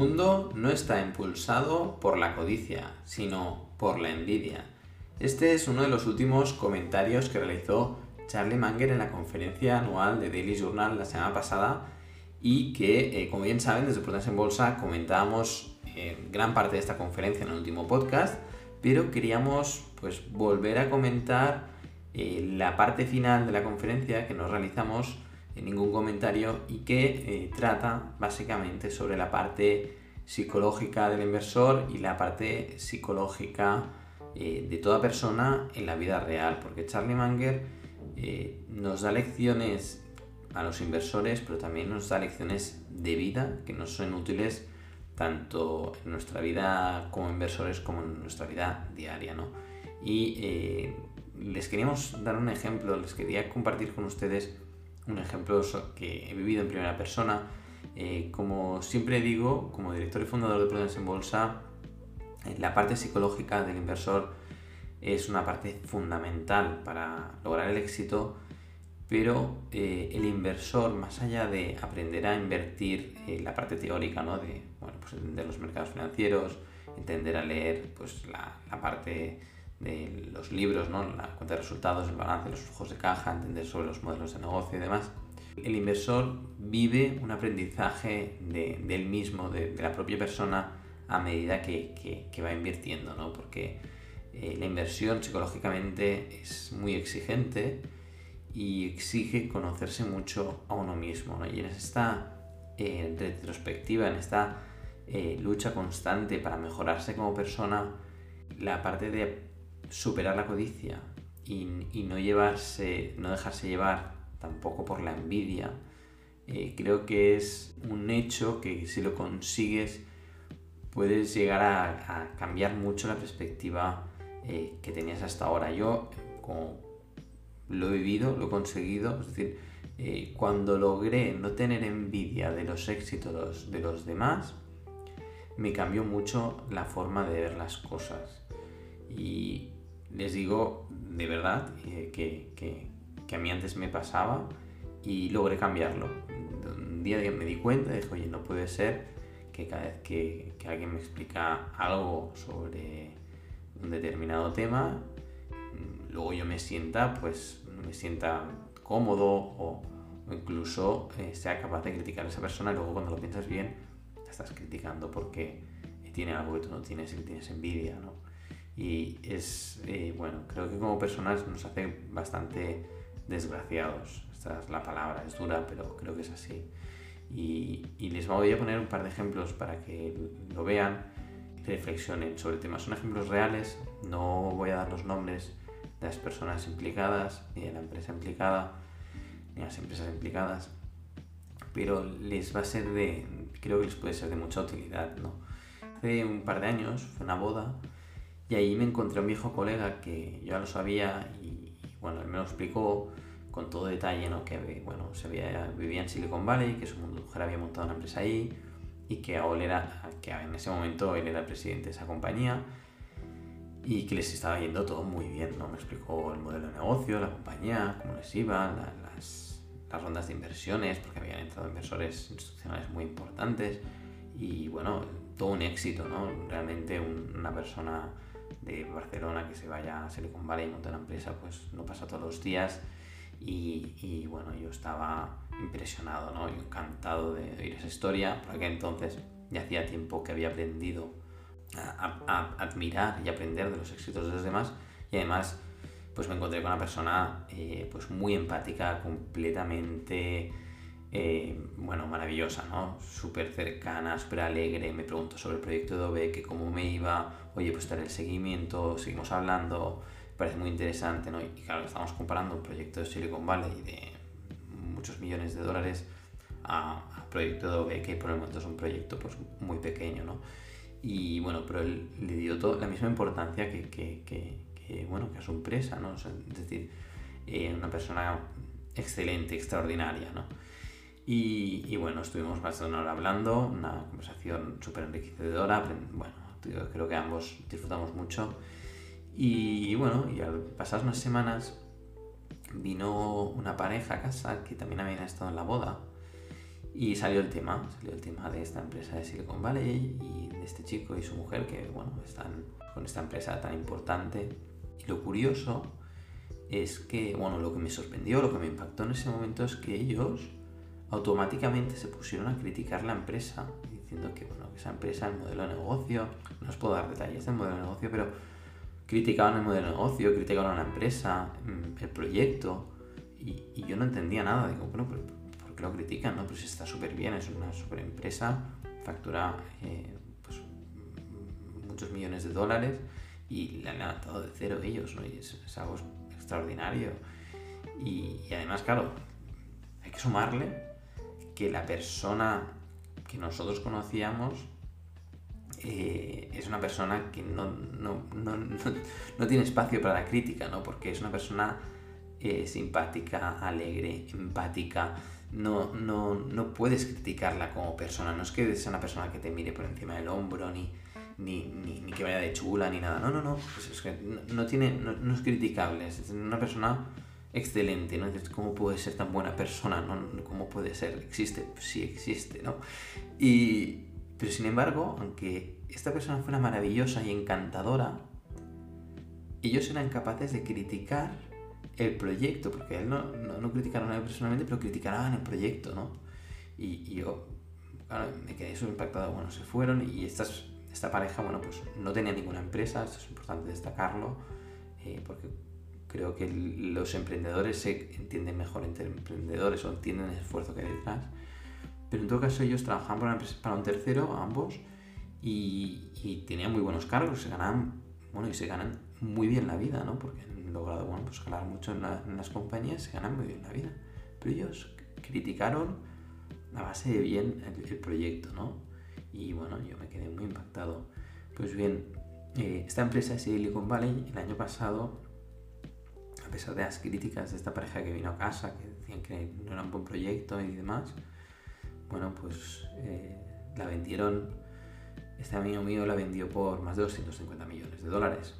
mundo no está impulsado por la codicia, sino por la envidia. Este es uno de los últimos comentarios que realizó Charlie Manger en la conferencia anual de Daily Journal la semana pasada y que, eh, como bien saben, desde Prudencia en Bolsa comentábamos gran parte de esta conferencia en el último podcast, pero queríamos pues volver a comentar eh, la parte final de la conferencia que nos realizamos en ningún comentario y que eh, trata básicamente sobre la parte psicológica del inversor y la parte psicológica eh, de toda persona en la vida real, porque Charlie Munger nos da lecciones a los inversores, pero también nos da lecciones de vida que nos son útiles tanto en nuestra vida como inversores como en nuestra vida diaria. ¿no? Y les queríamos dar un ejemplo, les quería compartir con ustedes un ejemplo que he vivido en primera persona. Eh, como siempre digo, como director y fundador de Prudence en Bolsa, eh, la parte psicológica del inversor es una parte fundamental para lograr el éxito, pero eh, el inversor, más allá de aprender a invertir la parte teórica, ¿no? de bueno, pues entender los mercados financieros, entender a leer pues, la, la parte de los libros, ¿no? la cuenta de resultados, el balance, los flujos de caja, entender sobre los modelos de negocio y demás. El inversor vive un aprendizaje de, él mismo, de, la propia persona, a medida que, va invirtiendo, ¿no? porque eh, la inversión psicológicamente es muy exigente y exige conocerse mucho a uno mismo. ¿no? Y en esta eh, retrospectiva, en esta eh, lucha constante para mejorarse como persona, la parte de superar la codicia y, no llevarse, no dejarse llevar tampoco por la envidia, eh, creo que es un hecho que si lo consigues puedes llegar a, cambiar mucho la perspectiva eh, que tenías hasta ahora. Yo, como lo he vivido, lo he conseguido, es decir, eh, cuando logré no tener envidia de los éxitos de los demás, me cambió mucho la forma de ver las cosas. Y les digo de verdad eh, que, a mí antes me pasaba y logré cambiarlo. Un día me di cuenta y dije, oye, no puede ser que cada vez que, alguien me explica algo sobre un determinado tema, mm, luego yo me sienta, pues me sienta cómodo o, incluso eh, sea capaz de criticar a esa persona y luego cuando lo piensas bien, te estás criticando porque tiene algo que tú no tienes y que tienes envidia, ¿no? Y es, eh, bueno, creo que como personas nos hace bastante desgraciados. Esta es la palabra, es dura, pero creo que es así. Y, y, les voy a poner un par de ejemplos para que lo vean y reflexionen sobre el tema. Son ejemplos reales, no voy a dar los nombres de las personas implicadas, ni de la empresa implicada, ni de las empresas implicadas, pero les va a ser de, creo que les puede ser de mucha utilidad, ¿no? Hace un par de años fue una boda y ahí me encontré a un viejo colega que yo ya lo sabía y, bueno, él me lo explicó con todo detalle, ¿no? Que bueno, se había, vivía en Silicon Valley, que su mujer había montado una empresa ahí y que ahora era, que en ese momento él era el presidente de esa compañía y que les estaba yendo todo muy bien, ¿no? Me explicó el modelo de negocio, la compañía, cómo les iban, las, las rondas de inversiones, porque habían entrado inversores institucionales muy importantes y bueno, todo un éxito, ¿no? Realmente una persona de Barcelona que se vaya a Silicon Valley y monte una empresa, pues no pasa todos los días. Y, bueno, yo estaba impresionado ¿no? encantado de oír esa historia, porque entonces ya hacía tiempo que había aprendido a, admirar y aprender de los éxitos de los demás y además pues me encontré con una persona eh, pues muy empática, completamente eh, bueno, maravillosa, ¿no? Súper cercana, súper alegre, me preguntó sobre el proyecto de OBE, que cómo me iba, oye, pues estaré el seguimiento, seguimos hablando, parece muy interesante, ¿no? Y claro, estamos comparando un proyecto de Silicon Valley de muchos millones de dólares a, proyecto de OBE, que por el momento es un proyecto pues muy pequeño, ¿no? Y bueno, pero él le dio todo, la misma importancia que, que, que, bueno, que a su empresa, ¿no? es decir, eh, una persona excelente, extraordinaria, ¿no? Y, bueno, estuvimos más de una hora hablando, una conversación súper enriquecedora. Bueno, creo que ambos disfrutamos mucho. Y, bueno, y al pasar unas semanas vino una pareja a casa que también habían estado en la boda. Y salió el tema, salió el tema de esta empresa de Silicon Valley y de este chico y su mujer que, bueno, están con esta empresa tan importante. Y lo curioso es que, bueno, lo que me sorprendió, lo que me impactó en ese momento es que ellos automáticamente se pusieron a criticar la empresa, diciendo que, bueno, esa empresa, el modelo de negocio, no os puedo dar detalles del modelo de negocio, pero criticaban el modelo de negocio, criticaban la empresa, mm, el proyecto, y, yo no entendía nada. Digo, bueno, ¿por qué lo critican? No? Pues está súper bien, es una super empresa, factura eh, pues, muchos millones de dólares y la han levantado de cero ellos, ¿no? Y es, algo extraordinario. Y, además, claro, hay que sumarle que la persona que nosotros conocíamos eh, es una persona que no, no, tiene espacio para la crítica, ¿no? Porque es una persona eh, simpática, alegre, empática. No, no, no puedes criticarla como persona. No es que sea una persona que te mire por encima del hombro, ni, ni, ni, que vaya de chula, ni nada. No, no, no. Pues es que no, tiene, no, es criticable. Es una persona excelente, ¿no? ¿Cómo puede ser tan buena persona? ¿no? ¿Cómo puede ser? Existe, pues sí existe, ¿no? Y, pero sin embargo, aunque esta persona fuera maravillosa y encantadora, ellos eran capaces de criticar el proyecto, porque él no, no, criticaron a él personalmente, pero criticaban el proyecto, ¿no? Y, yo, me quedé súper impactado. Bueno, se fueron y estas, esta pareja, bueno, pues no tenía ninguna empresa, esto es importante destacarlo, eh, porque creo que los emprendedores se entienden mejor entre emprendedores o entienden el esfuerzo que hay detrás. Pero en todo caso ellos trabajaban para, un tercero, ambos, y, tenían muy buenos cargos, se ganaban, bueno, y se ganan muy bien la vida, ¿no? Porque han logrado, bueno, pues ganar mucho en, las compañías, se ganan muy bien la vida. Pero ellos criticaron a base de bien el, proyecto, ¿no? Y bueno, yo me quedé muy impactado. Pues bien, eh, esta empresa Silicon Valley el año pasado a pesar de las críticas de esta pareja que vino a casa, que decían que no era un buen proyecto y demás, bueno, pues eh, la vendieron, este amigo mío la vendió por más de 250 millones de dólares.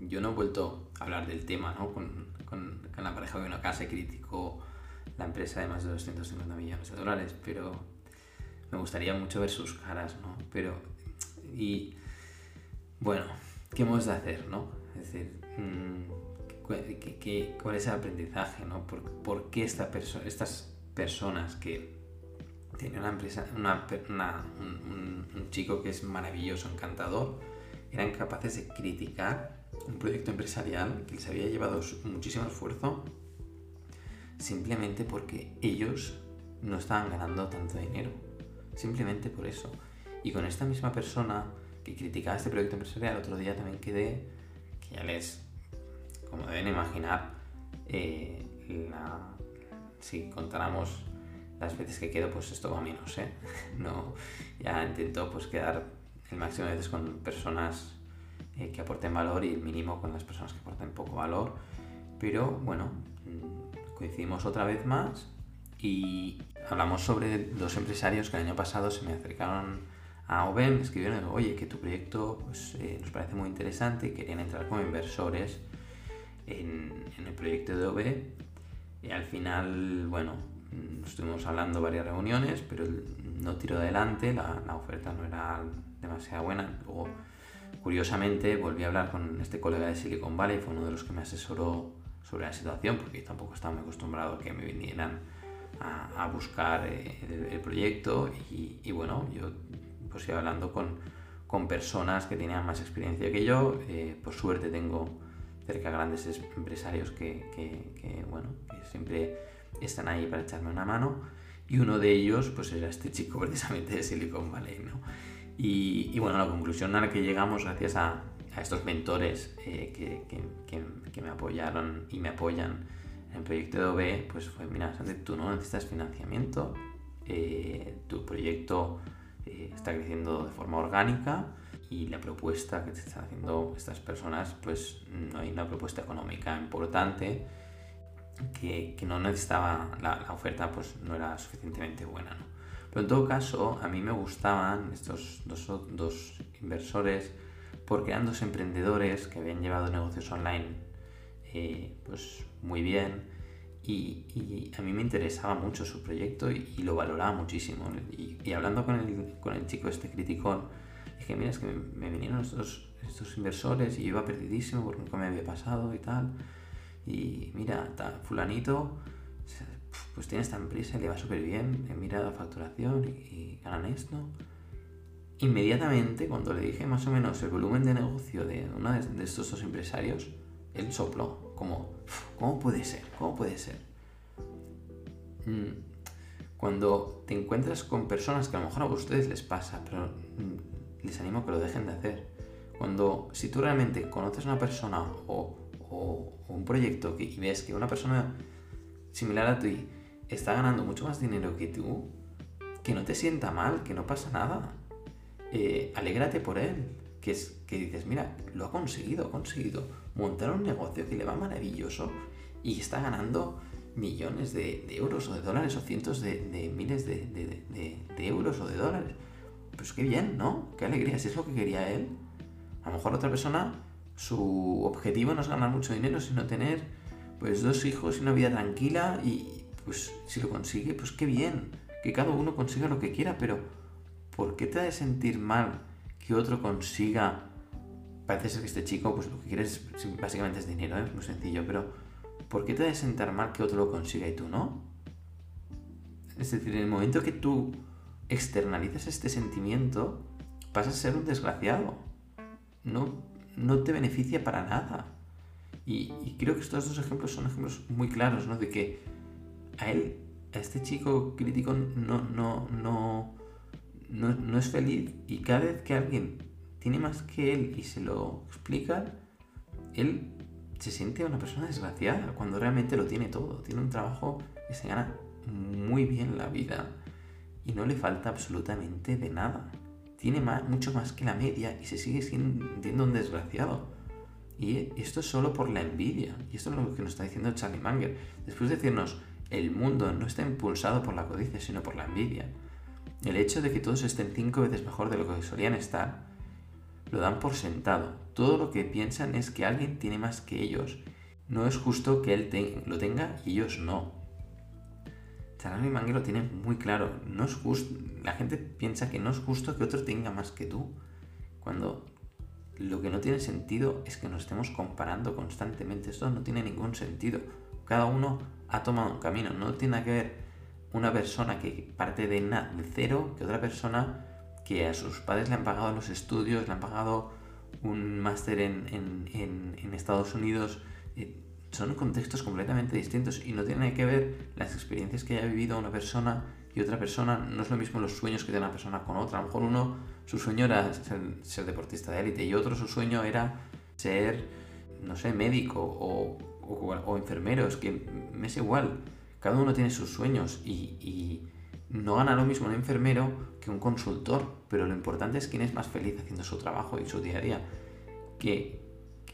Yo no he vuelto a hablar del tema ¿no? con, con, con la pareja que vino a casa y criticó la empresa de más de 250 millones de dólares, pero me gustaría mucho ver sus caras, ¿no? Pero, y bueno, ¿qué hemos de hacer, no? Es decir, mmm, cuál es el aprendizaje, ¿no? ¿Por, qué esta estas personas que tienen una empresa, un, chico que es maravilloso, encantador, eran capaces de criticar un proyecto empresarial que les había llevado muchísimo esfuerzo simplemente porque ellos no estaban ganando tanto dinero. Simplemente por eso. Y con esta misma persona que criticaba este proyecto empresarial, otro día también quedé, que ya les como deben imaginar, eh, si contáramos las veces que quedo, pues esto va menos, ¿eh? No, ya intento pues quedar el máximo de veces con personas eh, que aporten valor y el mínimo con las personas que aporten poco valor. Pero bueno, mm, coincidimos otra vez más y hablamos sobre dos empresarios que el año pasado se me acercaron a Oben, escribieron, oye, que tu proyecto pues, nos parece muy interesante y querían entrar como inversores en, el proyecto de OB y al final, bueno, estuvimos hablando varias reuniones, pero no tiró adelante, la, la oferta no era demasiado buena. Luego, curiosamente, volví a hablar con este colega de Silicon Valley, fue uno de los que me asesoró sobre la situación, porque tampoco estaba muy acostumbrado a que me vinieran a, a buscar eh, el, proyecto. Y, y, bueno, yo pues iba hablando con, con, personas que tenían más experiencia que yo, eh, por suerte tengo cerca grandes empresarios que, bueno, que siempre están ahí para echarme una mano. Y uno de ellos, pues era este chico precisamente de Silicon Valley, ¿no? Y, bueno, la conclusión a la que llegamos gracias a, estos mentores eh, que, me apoyaron y me apoyan en el proyecto de OB, pues fue, mira, tú no necesitas financiamiento, eh, tu proyecto eh, está creciendo de forma orgánica, y la propuesta que te están haciendo estas personas, pues no hay una propuesta económica importante que, que no necesitaba, la, la, oferta pues no era suficientemente buena, ¿no? Pero en todo caso, a mí me gustaban estos dos, dos inversores porque eran dos emprendedores que habían llevado negocios online eh, pues muy bien y, a mí me interesaba mucho su proyecto y, lo valoraba muchísimo. Y, hablando con el, con el chico este criticón, dije, mira, es que me, vinieron estos, estos inversores y yo iba perdidísimo porque nunca me había pasado y tal. Y mira, fulanito, pues tiene esta empresa, le va súper bien, mira la facturación y, ganan esto. Inmediatamente, cuando le dije más o menos el volumen de negocio de uno de estos dos empresarios, él sopló, como, ¿cómo puede ser? ¿Cómo puede ser? Mm, cuando te encuentras con personas que a lo mejor a ustedes les pasa, pero mm, les animo a que lo dejen de hacer. Cuando, si tú realmente conoces a una persona o, un proyecto y ves que una persona similar a ti está ganando mucho más dinero que tú, que no te sienta mal, que no pasa nada. Eh, alégrate por él, que, es, que dices, mira, lo ha conseguido, ha conseguido montar un negocio que le va maravilloso y está ganando millones de, euros o de dólares o cientos de, miles de, euros o de dólares. Pues qué bien, ¿no? Qué alegría, si es lo que quería él. A lo mejor otra persona, su objetivo no es ganar mucho dinero, sino tener pues dos hijos y una vida tranquila y pues si lo consigue, pues qué bien. Que cada uno consiga lo que quiera, pero ¿por qué te ha de sentir mal que otro consiga parece ser que este chico, pues lo que quiere es, básicamente es dinero, ¿eh? es muy sencillo, pero ¿por qué te debe sentar mal que otro lo consiga y tú no? Es decir, en el momento que tú externalizas este sentimiento, pasas a ser un desgraciado. No, no te beneficia para nada. Y, creo que estos dos ejemplos son ejemplos muy claros, ¿no? De que a él, a este chico crítico, no, no, no, no, no es feliz y cada vez que alguien tiene más que él y se lo explica, él se siente una persona desgraciada cuando realmente lo tiene todo. Tiene un trabajo que se gana muy bien la vida y no le falta absolutamente de nada. Tiene mucho más que la media y se sigue sintiendo un desgraciado. Y esto es solo por la envidia. Y esto es lo que nos está diciendo Charlie Manger. Después de decirnos, el mundo no está impulsado por la codicia, sino por la envidia. El hecho de que todos estén cinco veces mejor de lo que solían estar lo dan por sentado. Todo lo que piensan es que alguien tiene más que ellos. No es justo que él lo tenga y ellos no. Charlie Mangue lo tiene muy claro. No es justo. La gente piensa que no es justo que otro tenga más que tú. Cuando lo que no tiene sentido es que nos estemos comparando constantemente. Esto no tiene ningún sentido. Cada uno ha tomado un camino. No tiene que ver una persona que parte de, de cero que otra persona que a sus padres le han pagado los estudios, le han pagado un máster en, Estados Unidos. Eh, son contextos completamente distintos y no tiene que ver las experiencias que haya vivido una persona y otra persona. No es lo mismo los sueños que tiene una persona con otra. A lo mejor uno, su sueño era ser, deportista de élite y otro, su sueño era ser, no sé, médico o, o, enfermero. Es que me es igual. Cada uno tiene sus sueños y no gana lo mismo un enfermero que un consultor, pero lo importante es quién es más feliz haciendo su trabajo y su día a día.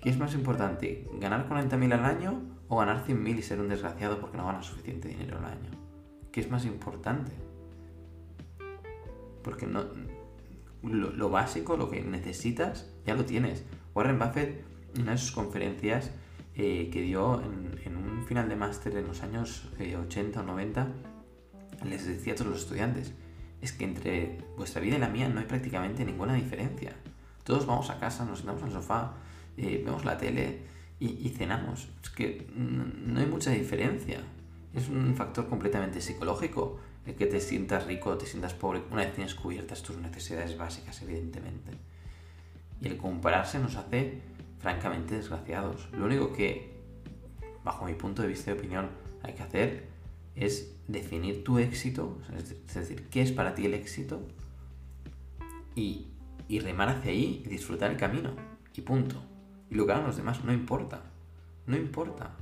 ¿Qué, es más importante? ¿Ganar 40.000 al año o ganar 100.000 y ser un desgraciado porque no gana suficiente dinero al año? ¿Qué es más importante? Porque no, lo, básico, lo que necesitas, ya lo tienes. Warren Buffett, en una de sus conferencias eh, que dio en, un final de máster en los años 80 eh, o 90, les decía a todos los estudiantes, es que entre vuestra vida y la mía no hay prácticamente ninguna diferencia. Todos vamos a casa, nos sentamos en el sofá, eh, vemos la tele y, cenamos. Es que no hay mucha diferencia. Es un factor completamente psicológico el que te sientas rico o te sientas pobre una vez tienes cubiertas tus necesidades básicas, evidentemente. Y el compararse nos hace francamente desgraciados. Lo único que, bajo mi punto de vista y opinión, hay que hacer es definir tu éxito, es decir, qué es para ti el éxito y, remar hacia ahí y disfrutar el camino y punto. Y lo que hagan los demás no importa, no importa.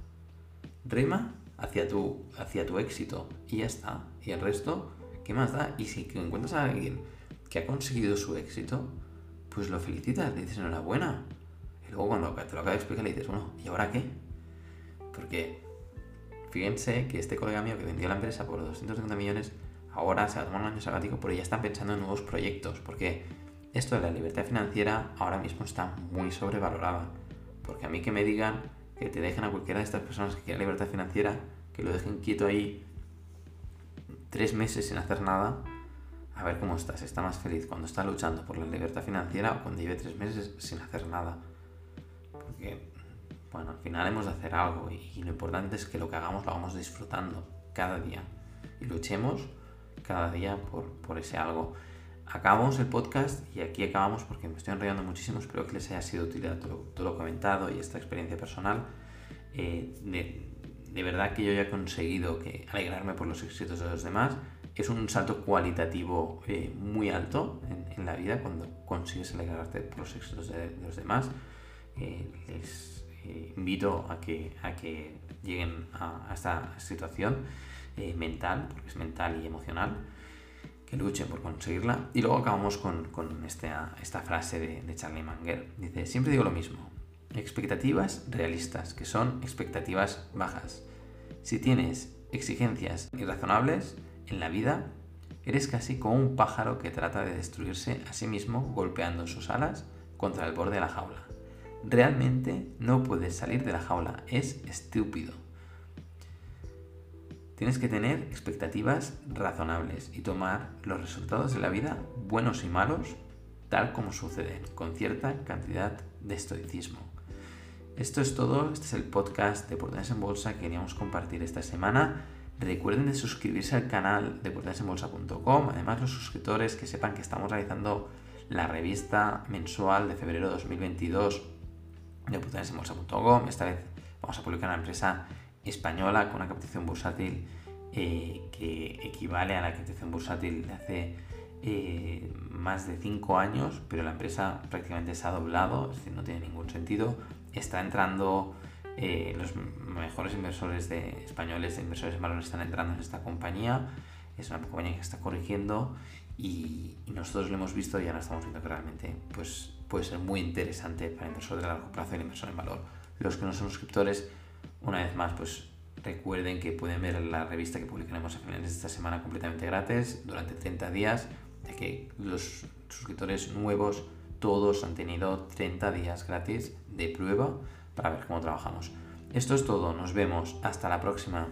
Rema hacia tu, hacia tu éxito y ya está. Y el resto, ¿qué más da? Y si encuentras a alguien que ha conseguido su éxito, pues lo felicitas, le dices enhorabuena. Y luego cuando te lo acaba de explicar le dices, bueno, ¿y ahora qué? Porque Fíjense que este colega mío que vendió la empresa por 250 millones, ahora se va a tomar un año sabático, pero ya están pensando en nuevos proyectos, porque esto de la libertad financiera ahora mismo está muy sobrevalorada. Porque a mí que me digan que te dejen a cualquiera de estas personas que quiera libertad financiera, que lo dejen quieto ahí tres meses sin hacer nada, a ver cómo estás. Está más feliz cuando está luchando por la libertad financiera o cuando lleve tres meses sin hacer nada. Porque, bueno, al final hemos de hacer algo y, lo importante es que lo que hagamos lo hagamos disfrutando cada día. Y luchemos cada día por, por ese algo. Acabamos el podcast y aquí acabamos porque me estoy enrollando muchísimo. Espero que les haya sido útil todo, lo comentado y esta experiencia personal. Eh, de, de verdad que yo ya he conseguido que alegrarme por los éxitos de los demás es un salto cualitativo eh, muy alto en, la vida cuando consigues alegrarte por los éxitos de, los demás. Eh, les eh, invito a que, a que lleguen a, esta situación mental, porque es mental y emocional, que luchen por conseguirla. Y luego acabamos con, con esta, esta, frase de, Charlie Manger. Dice, siempre digo lo mismo, expectativas realistas, que son expectativas bajas. Si tienes exigencias irrazonables, en la vida, eres casi como un pájaro que trata de destruirse a sí mismo golpeando sus alas contra el borde de la jaula. Realmente no puedes salir de la jaula, es estúpido. Tienes que tener expectativas razonables y tomar los resultados de la vida, buenos y malos, tal como suceden, con cierta cantidad de estoicismo. Esto es todo, este es el podcast de Portales en Bolsa que queríamos compartir esta semana. Recuerden de suscribirse al canal de portalesenbolsa.com. Además, los suscriptores que sepan que estamos realizando la revista mensual de febrero de 2022 de portalesenbolsa.com. Esta vez vamos a publicar una empresa española con una captación bursátil eh, que equivale a la captación bursátil de hace eh, más de 5 años, pero la empresa prácticamente se ha doblado, es decir, no tiene ningún sentido. Está entrando eh, los mejores inversores de, españoles de inversores en valor están entrando en esta compañía. Es una compañía que está corrigiendo y, nosotros lo hemos visto y ahora estamos viendo que realmente pues, puede ser muy interesante para el inversor de largo plazo y el inversor en valor. Los que no son suscriptores, una vez más, pues recuerden que pueden ver la revista que publicaremos a finales de esta semana completamente gratis durante 30 días, ya que los suscriptores nuevos todos han tenido 30 días gratis de prueba para ver cómo trabajamos. Esto es todo, nos vemos, hasta la próxima.